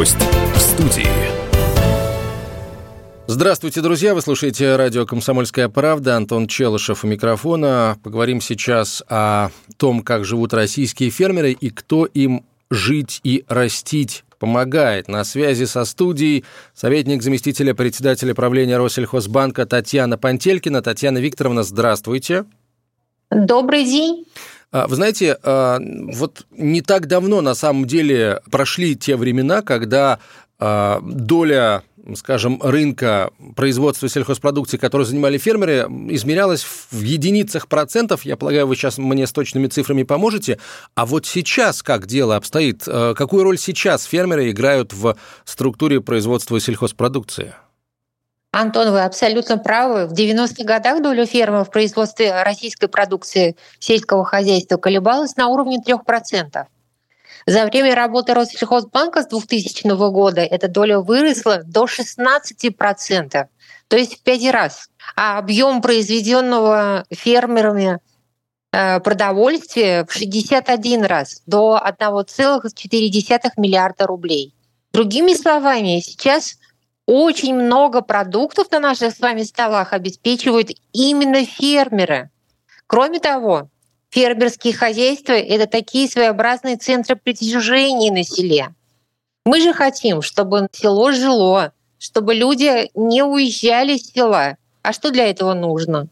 Гость в студии. Здравствуйте, друзья! Вы слушаете радио «Комсомольская правда». Антон Челышев у микрофона. Поговорим сейчас о том, как живут российские фермеры и кто им жить и растить помогает. На связи со студией советник заместителя председателя правления Россельхозбанка Татьяна Пантелькина. Татьяна Викторовна, здравствуйте. Добрый день. А, вы знаете, а, вот не так давно на самом деле прошли те времена, когда а, доля скажем, рынка производства сельхозпродукции, которую занимали фермеры, измерялась в единицах процентов. Я полагаю, вы сейчас мне с точными цифрами поможете. А вот сейчас как дело обстоит? Какую роль сейчас фермеры играют в структуре производства сельхозпродукции? Антон, вы абсолютно правы. В 90-х годах доля фермы в производстве российской продукции сельского хозяйства колебалась на уровне 3%. За время работы Россельхозбанка с 2000 года эта доля выросла до 16%, то есть в пять раз. А объем произведенного фермерами э, продовольствия в 61 раз, до 1,4 миллиарда рублей. Другими словами, сейчас очень много продуктов на наших с вами столах обеспечивают именно фермеры. Кроме того, фермерские хозяйства — это такие своеобразные центры притяжения на селе. Мы же хотим, чтобы село жило, чтобы люди не уезжали с села. А что для этого нужно?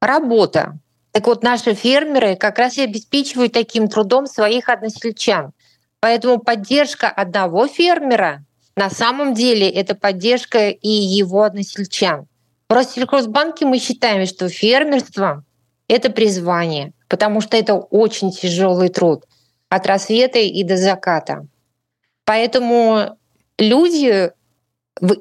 Работа. Так вот, наши фермеры как раз и обеспечивают таким трудом своих односельчан. Поэтому поддержка одного фермера на самом деле это поддержка и его односельчан. В Россельхозбанке мы считаем, что фермерство — это призвание, потому что это очень тяжелый труд от рассвета и до заката. Поэтому люди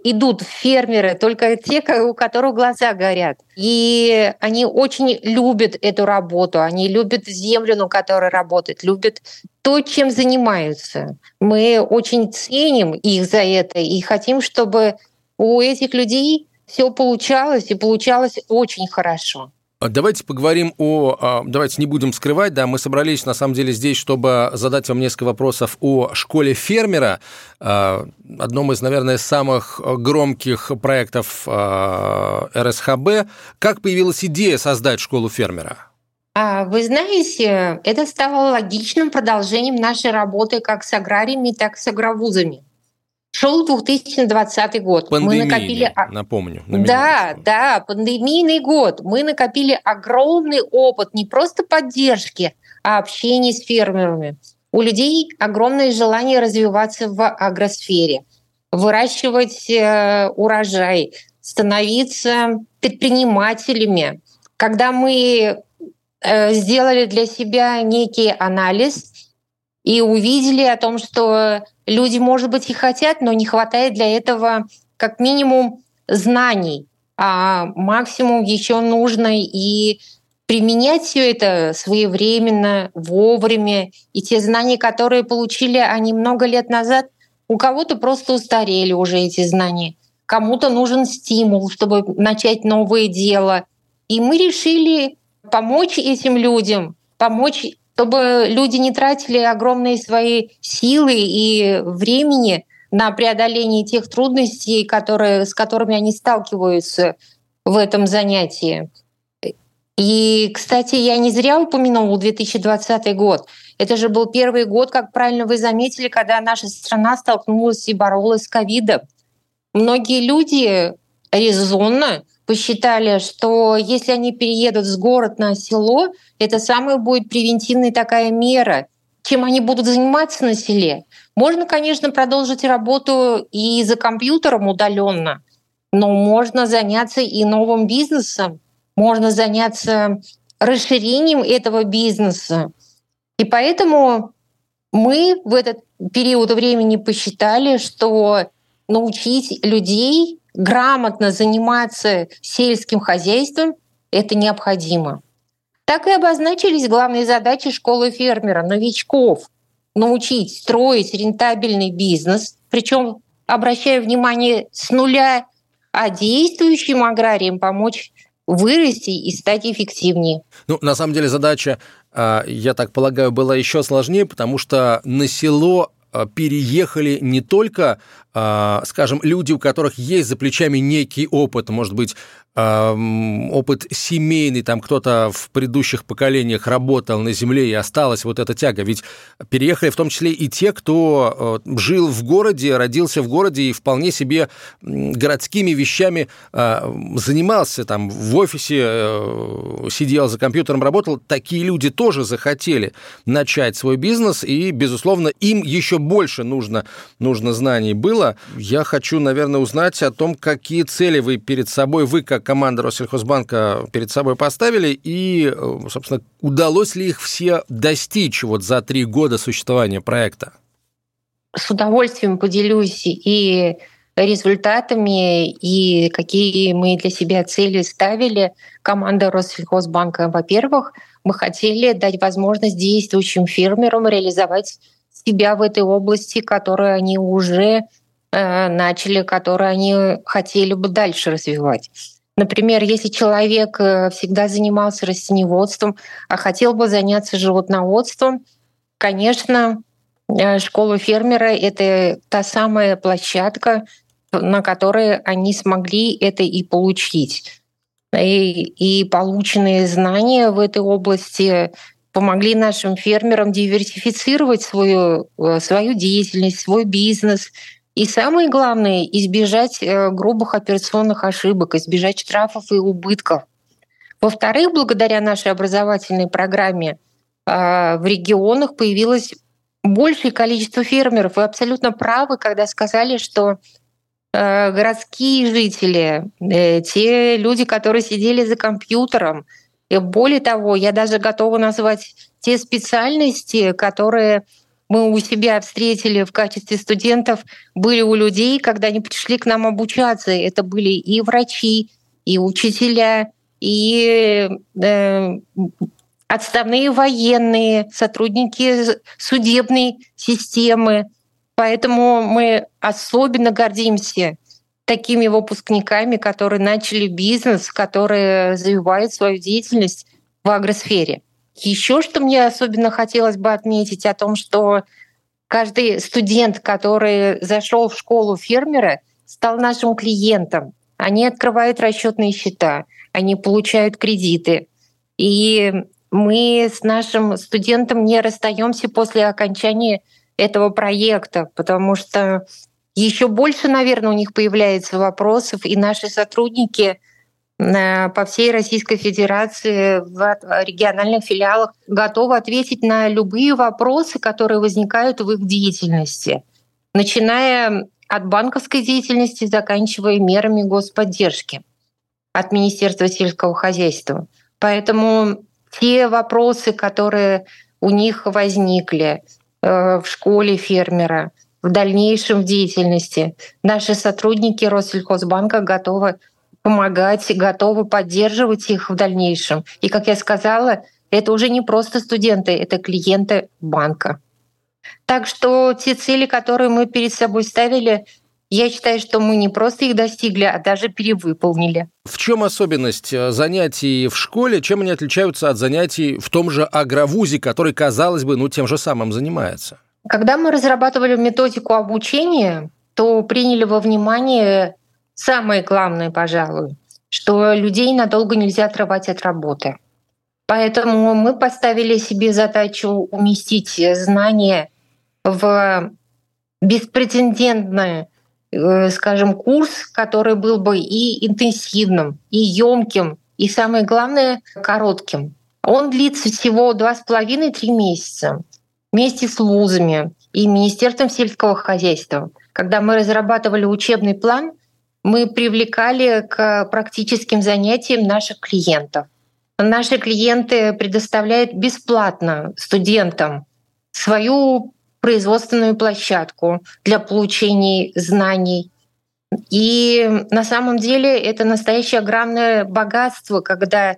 идут фермеры, только те, у которых глаза горят. И они очень любят эту работу, они любят землю, на которой работают, любят то, чем занимаются. Мы очень ценим их за это и хотим, чтобы у этих людей все получалось и получалось очень хорошо. А давайте поговорим о... А, давайте не будем скрывать, да, мы собрались, на самом деле, здесь, чтобы задать вам несколько вопросов о школе фермера, а, одном из, наверное, самых громких проектов РСХБ. Как появилась идея создать школу фермера? Вы знаете, это стало логичным продолжением нашей работы как с аграриями, так и с агровузами. Шел 2020 год. Пандемийный, мы накопили... напомню. На да, да, пандемийный год. Мы накопили огромный опыт не просто поддержки, а общения с фермерами. У людей огромное желание развиваться в агросфере, выращивать э, урожай, становиться предпринимателями. Когда мы э, сделали для себя некий анализ и увидели о том, что люди, может быть, и хотят, но не хватает для этого как минимум знаний, а максимум еще нужно и применять все это своевременно, вовремя. И те знания, которые получили они много лет назад, у кого-то просто устарели уже эти знания. Кому-то нужен стимул, чтобы начать новое дело. И мы решили помочь этим людям, помочь чтобы люди не тратили огромные свои силы и времени на преодоление тех трудностей, которые, с которыми они сталкиваются в этом занятии. И, кстати, я не зря упомянула 2020 год. Это же был первый год, как правильно вы заметили, когда наша страна столкнулась и боролась с ковидом. Многие люди резонно посчитали, что если они переедут с город на село, это самая будет превентивная такая мера, чем они будут заниматься на селе. Можно, конечно, продолжить работу и за компьютером удаленно, но можно заняться и новым бизнесом, можно заняться расширением этого бизнеса. И поэтому мы в этот период времени посчитали, что научить людей грамотно заниматься сельским хозяйством, это необходимо. Так и обозначились главные задачи школы фермера, новичков, научить строить рентабельный бизнес, причем обращая внимание с нуля, а действующим аграриям помочь вырасти и стать эффективнее. Ну, на самом деле задача, а, я так полагаю, была еще сложнее, потому что на село переехали не только, скажем, люди, у которых есть за плечами некий опыт, может быть, опыт семейный, там кто-то в предыдущих поколениях работал на земле и осталась вот эта тяга. Ведь переехали в том числе и те, кто жил в городе, родился в городе и вполне себе городскими вещами занимался, там в офисе э, сидел за компьютером, работал. Такие люди тоже захотели начать свой бизнес, и, безусловно, им еще больше нужно, нужно знаний было. Я хочу, наверное, узнать о том, какие цели вы перед собой, вы как команда Россельхозбанка перед собой поставили, и, собственно, удалось ли их все достичь вот за три года существования проекта? С удовольствием поделюсь и результатами и какие мы для себя цели ставили. Команда Россельхозбанка, во-первых, мы хотели дать возможность действующим фермерам реализовать себя в этой области, которую они уже э, начали, которую они хотели бы дальше развивать. Например, если человек э, всегда занимался растеневодством, а хотел бы заняться животноводством, конечно, э, школа фермера — это та самая площадка, на которой они смогли это и получить. И, и полученные знания в этой области помогли нашим фермерам диверсифицировать свою, э, свою деятельность, свой бизнес, и самое главное, избежать э, грубых операционных ошибок, избежать штрафов и убытков. Во-вторых, благодаря нашей образовательной программе а, в регионах появилось большее количество фермеров. Вы абсолютно правы, когда сказали, что э, городские жители, э, те люди, которые сидели за компьютером, и более того, я даже готова назвать те специальности, которые мы у себя встретили в качестве студентов, были у людей, когда они пришли к нам обучаться. Это были и врачи, и учителя, и э, отставные военные, сотрудники судебной системы. Поэтому мы особенно гордимся такими выпускниками, которые начали бизнес, которые развивают свою деятельность в агросфере. Еще что мне особенно хотелось бы отметить о том, что каждый студент, который зашел в школу фермера, стал нашим клиентом. Они открывают расчетные счета, они получают кредиты. И мы с нашим студентом не расстаемся после окончания этого проекта, потому что еще больше, наверное, у них появляется вопросов, и наши сотрудники по всей Российской Федерации в региональных филиалах готовы ответить на любые вопросы, которые возникают в их деятельности, начиная от банковской деятельности, заканчивая мерами господдержки от Министерства сельского хозяйства. Поэтому те вопросы, которые у них возникли э, в школе фермера, в дальнейшем в деятельности, наши сотрудники Россельхозбанка готовы помогать, готовы поддерживать их в дальнейшем. И, как я сказала, это уже не просто студенты, это клиенты банка. Так что те цели, которые мы перед собой ставили, я считаю, что мы не просто их достигли, а даже перевыполнили. В чем особенность э, занятий в школе? Чем они отличаются от занятий в том же агровузе, который, казалось бы, ну, тем же самым занимается? Когда мы разрабатывали методику обучения, то приняли во внимание самое главное, пожалуй, что людей надолго нельзя отрывать от работы. Поэтому мы поставили себе задачу уместить знания в беспрецедентный, э, скажем, курс, который был бы и интенсивным, и емким, и самое главное, коротким. Он длится всего два с половиной-три месяца вместе с вузами и Министерством сельского хозяйства. Когда мы разрабатывали учебный план, мы привлекали к практическим занятиям наших клиентов. Наши клиенты предоставляют бесплатно студентам свою производственную площадку для получения знаний. И на самом деле это настоящее огромное богатство, когда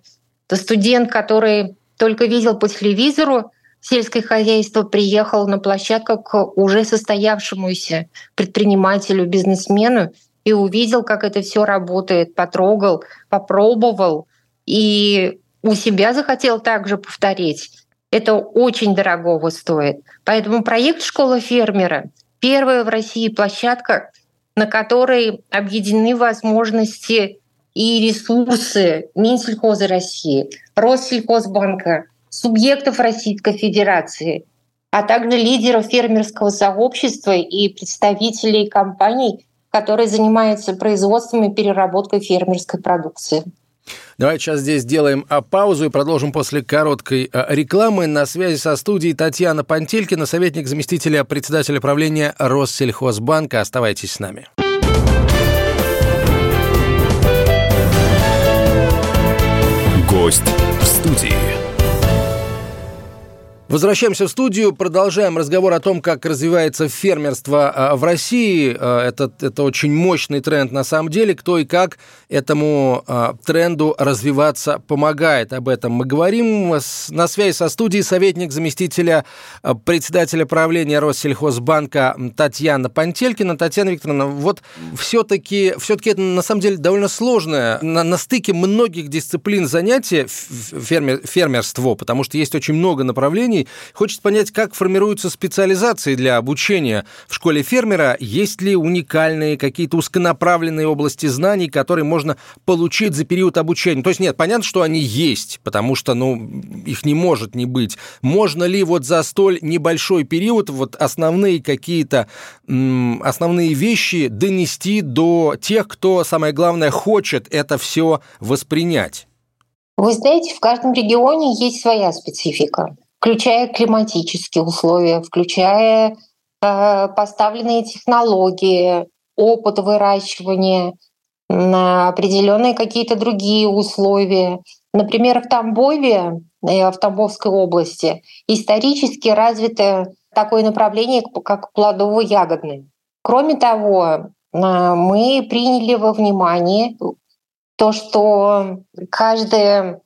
студент, который только видел по телевизору сельское хозяйство, приехал на площадку к уже состоявшемуся предпринимателю, бизнесмену и увидел, как это все работает, потрогал, попробовал и у себя захотел также повторить. Это очень дорого стоит. Поэтому проект «Школа фермера» — первая в России площадка, на которой объединены возможности и ресурсы Минсельхоза России, Россельхозбанка, субъектов Российской Федерации, а также лидеров фермерского сообщества и представителей компаний, которые занимаются производством и переработкой фермерской продукции. Давайте сейчас здесь сделаем а, паузу и продолжим после короткой а, рекламы. На связи со студией Татьяна Пантелькина, советник заместителя председателя правления Россельхозбанка. Оставайтесь с нами. Гость в студии. Возвращаемся в студию, продолжаем разговор о том, как развивается фермерство а, в России. А, это, это очень мощный тренд на самом деле. Кто и как этому а, тренду развиваться помогает. Об этом мы говорим. На связи со студией советник заместителя председателя правления Россельхозбанка Татьяна Пантелькина. Татьяна Викторовна, вот все-таки все это на самом деле довольно сложное, на, на стыке многих дисциплин занятия фермер, фермерство, потому что есть очень много направлений, обучении. Хочется понять, как формируются специализации для обучения в школе фермера, есть ли уникальные какие-то узконаправленные области знаний, которые можно получить за период обучения. То есть нет, понятно, что они есть, потому что, ну, их не может не быть. Можно ли вот за столь небольшой период вот основные какие-то основные вещи донести до тех, кто, самое главное, хочет это все воспринять? Вы знаете, в каждом регионе есть своя специфика включая климатические условия, включая э, поставленные технологии, опыт выращивания, определенные какие-то другие условия. Например, в Тамбове, э, в Тамбовской области, исторически развито такое направление, как плодово-ягодное. Кроме того, э, мы приняли во внимание то, что каждый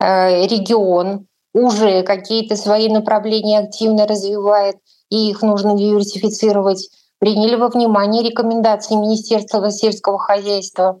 регион уже какие-то свои направления активно развивает, и их нужно диверсифицировать, приняли во внимание рекомендации Министерства сельского хозяйства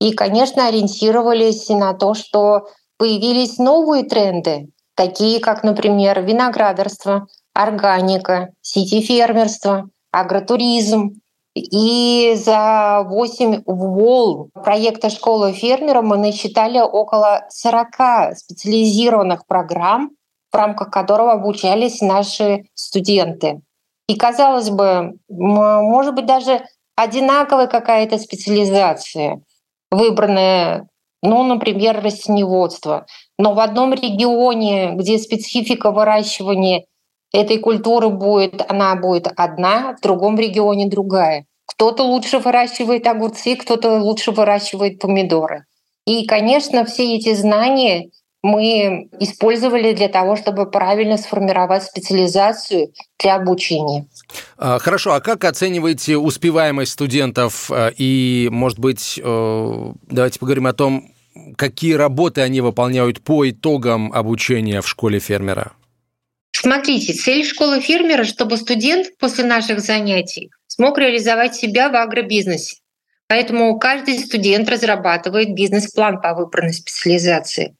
и, конечно, ориентировались на то, что появились новые тренды, такие как, например, виноградарство, органика, сити-фермерство, агротуризм, и за 8 волн проекта «Школа фермера» мы насчитали около 40 специализированных программ, в рамках которого обучались наши студенты. И, казалось бы, может быть, даже одинаковая какая-то специализация, выбранная, ну, например, растеневодство. Но в одном регионе, где специфика выращивания этой культуры будет, она будет одна, в другом регионе другая. Кто-то лучше выращивает огурцы, кто-то лучше выращивает помидоры. И, конечно, все эти знания мы использовали для того, чтобы правильно сформировать специализацию для обучения. А, хорошо, а как оцениваете успеваемость студентов? А, и, может быть, э, давайте поговорим о том, какие работы они выполняют по итогам обучения в школе фермера? Смотрите, цель школы фермера, чтобы студент после наших занятий смог реализовать себя в агробизнесе. Поэтому каждый студент разрабатывает бизнес-план по выбранной специализации.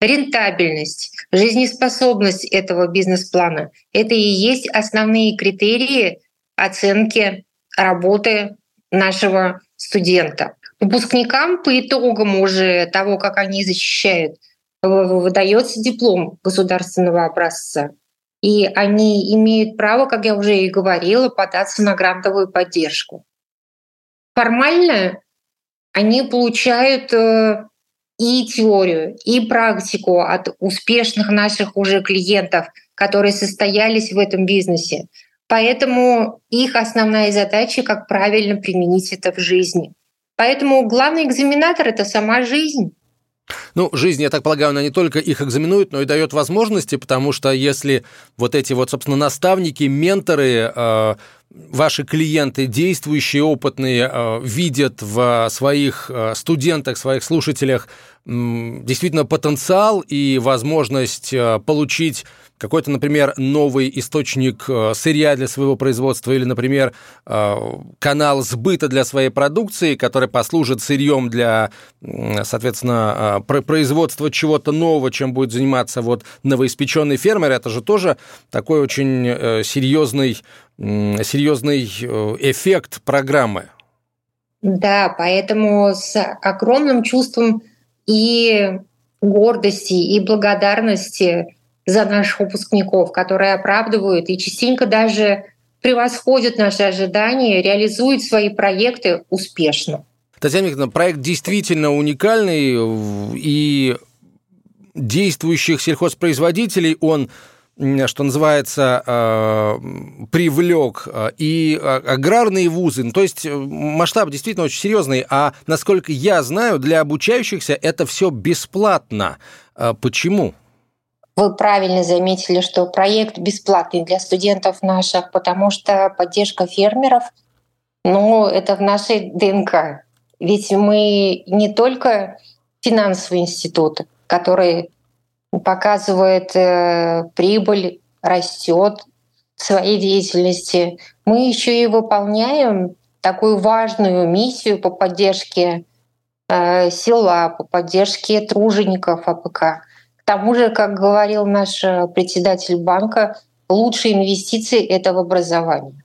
Рентабельность, жизнеспособность этого бизнес-плана — это и есть основные критерии оценки работы нашего студента. Выпускникам по итогам уже того, как они защищают, выдается диплом государственного образца и они имеют право, как я уже и говорила, податься на грантовую поддержку. Формально они получают э, и теорию, и практику от успешных наших уже клиентов, которые состоялись в этом бизнесе. Поэтому их основная задача, как правильно применить это в жизни. Поэтому главный экзаменатор — это сама жизнь. Ну, жизнь, я так полагаю, она не только их экзаменует, но и дает возможности, потому что если вот эти вот, собственно, наставники, менторы, э, ваши клиенты, действующие, опытные, э, видят в своих э, студентах, своих слушателях действительно потенциал и возможность получить какой-то, например, новый источник э, сырья для своего производства или, например, э, канал сбыта для своей продукции, который послужит сырьем для, соответственно, э, производства чего-то нового, чем будет заниматься вот новоиспеченный фермер, это же тоже такой очень серьезный, серьезный эффект программы. Да, поэтому с огромным чувством и гордости, и благодарности за наших выпускников, которые оправдывают и частенько даже превосходят наши ожидания, реализуют свои проекты успешно. Татьяна Викторовна, проект действительно уникальный, и действующих сельхозпроизводителей он что называется, э, привлек и аграрные вузы. Ну, то есть масштаб действительно очень серьезный. А насколько я знаю, для обучающихся это все бесплатно. Почему? Вы правильно заметили, что проект бесплатный для студентов наших, потому что поддержка фермеров, ну, это в нашей ДНК. Ведь мы не только финансовый институт, который показывает э, прибыль, растет в своей деятельности, мы еще и выполняем такую важную миссию по поддержке э, села, по поддержке тружеников АПК тому же, как говорил наш э, председатель банка, лучшие инвестиции — это в образование.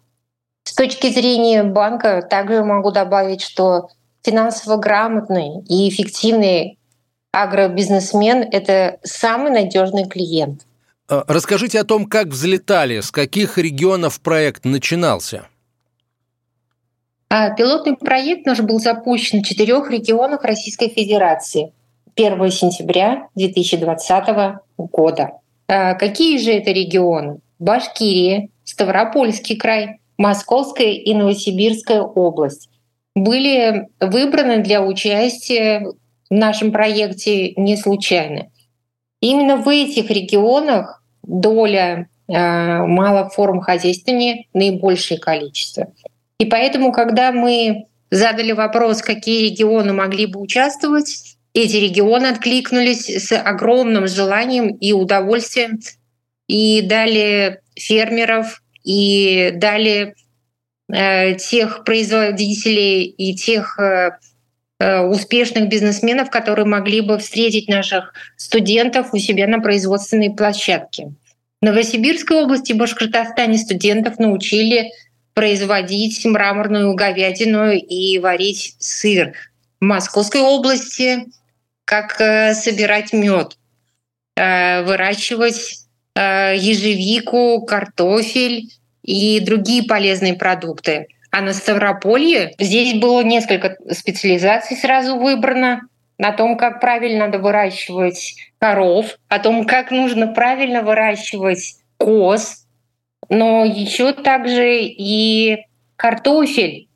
С точки зрения банка также могу добавить, что финансово грамотный и эффективный агробизнесмен — это самый надежный клиент. А, расскажите о том, как взлетали, с каких регионов проект начинался. А, пилотный проект наш был запущен в четырех регионах Российской Федерации — 1 сентября 2020 года. А какие же это регионы? Башкирия, Ставропольский край, Московская и Новосибирская область были выбраны для участия в нашем проекте не случайно. Именно в этих регионах доля э, малых форм хозяйствования наибольшее количество. И поэтому, когда мы задали вопрос, какие регионы могли бы участвовать, эти регионы откликнулись с огромным желанием и удовольствием и дали фермеров, и дали э, тех производителей и тех э, успешных бизнесменов, которые могли бы встретить наших студентов у себя на производственной площадке. В Новосибирской области и Башкортостане студентов научили производить мраморную говядину и варить сыр. В Московской области как э, собирать мед, э, выращивать э, ежевику, картофель и другие полезные продукты. А на Ставрополье здесь было несколько специализаций сразу выбрано на том, как правильно надо выращивать коров, о том, как нужно правильно выращивать коз, но еще также и картофель.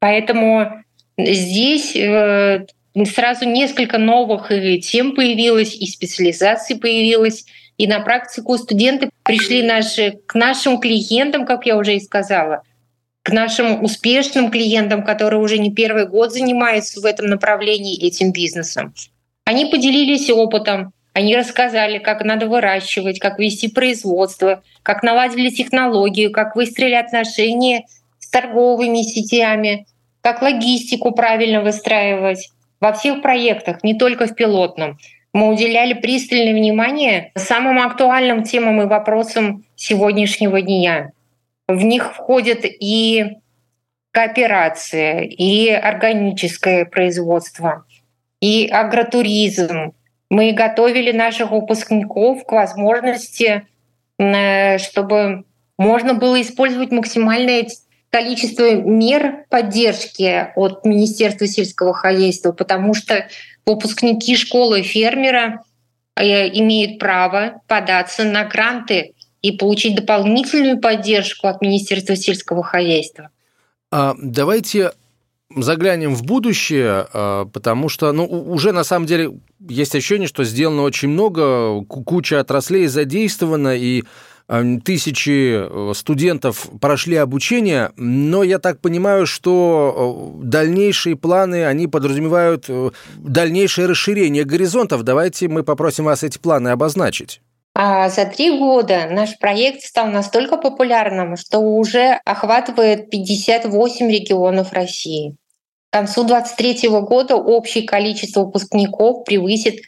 Поэтому здесь сразу несколько новых тем появилось, и специализаций появилось. И на практику студенты пришли наши, к нашим клиентам, как я уже и сказала, к нашим успешным клиентам, которые уже не первый год занимаются в этом направлении этим бизнесом. Они поделились опытом, они рассказали, как надо выращивать, как вести производство, как наладили технологию, как выстроили отношения с торговыми сетями, как логистику правильно выстраивать. Во всех проектах, не только в пилотном, мы уделяли пристальное внимание самым актуальным темам и вопросам сегодняшнего дня. В них входят и кооперация, и органическое производство, и агротуризм. Мы готовили наших выпускников к возможности, э, чтобы можно было использовать максимальное количество мер поддержки от Министерства сельского хозяйства, потому что выпускники школы фермера э, имеют право податься на гранты и получить дополнительную поддержку от Министерства сельского хозяйства. А давайте заглянем в будущее, а, потому что ну, уже на самом деле есть ощущение, что сделано очень много, куча отраслей задействована, и тысячи э, студентов прошли обучение, но я так понимаю, что э, дальнейшие планы, они подразумевают э, дальнейшее расширение горизонтов. Давайте мы попросим вас эти планы обозначить. А за три года наш проект стал настолько популярным, что уже охватывает 58 регионов России. К концу 2023 года общее количество выпускников превысит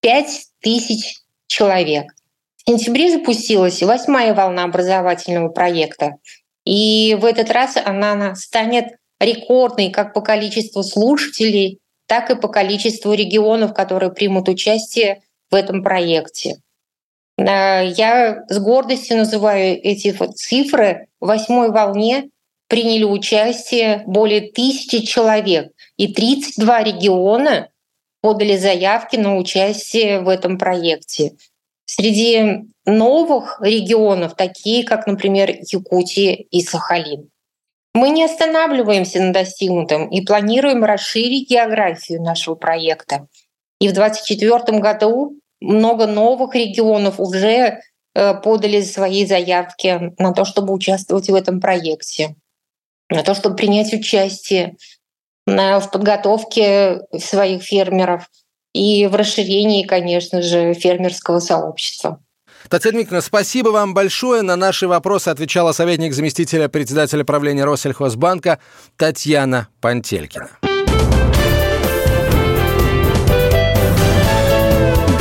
5 тысяч человек. В сентябре запустилась восьмая волна образовательного проекта. И в этот раз она станет рекордной как по количеству слушателей, так и по количеству регионов, которые примут участие в этом проекте. Э, я с гордостью называю эти цифры. В восьмой волне приняли участие более тысячи человек, и 32 региона подали заявки на участие в этом проекте. Среди новых регионов, такие как, например, Якутия и Сахалин. Мы не останавливаемся на достигнутом и планируем расширить географию нашего проекта. И в 2024 году много новых регионов уже э, подали свои заявки на то, чтобы участвовать в этом проекте, на то, чтобы принять участие в подготовке своих фермеров и в расширении, конечно же, фермерского сообщества. Татьяна Викторовна, спасибо вам большое. На наши вопросы отвечала советник заместителя председателя правления Россельхозбанка Татьяна Пантелькина.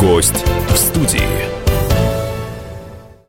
Гость в студии.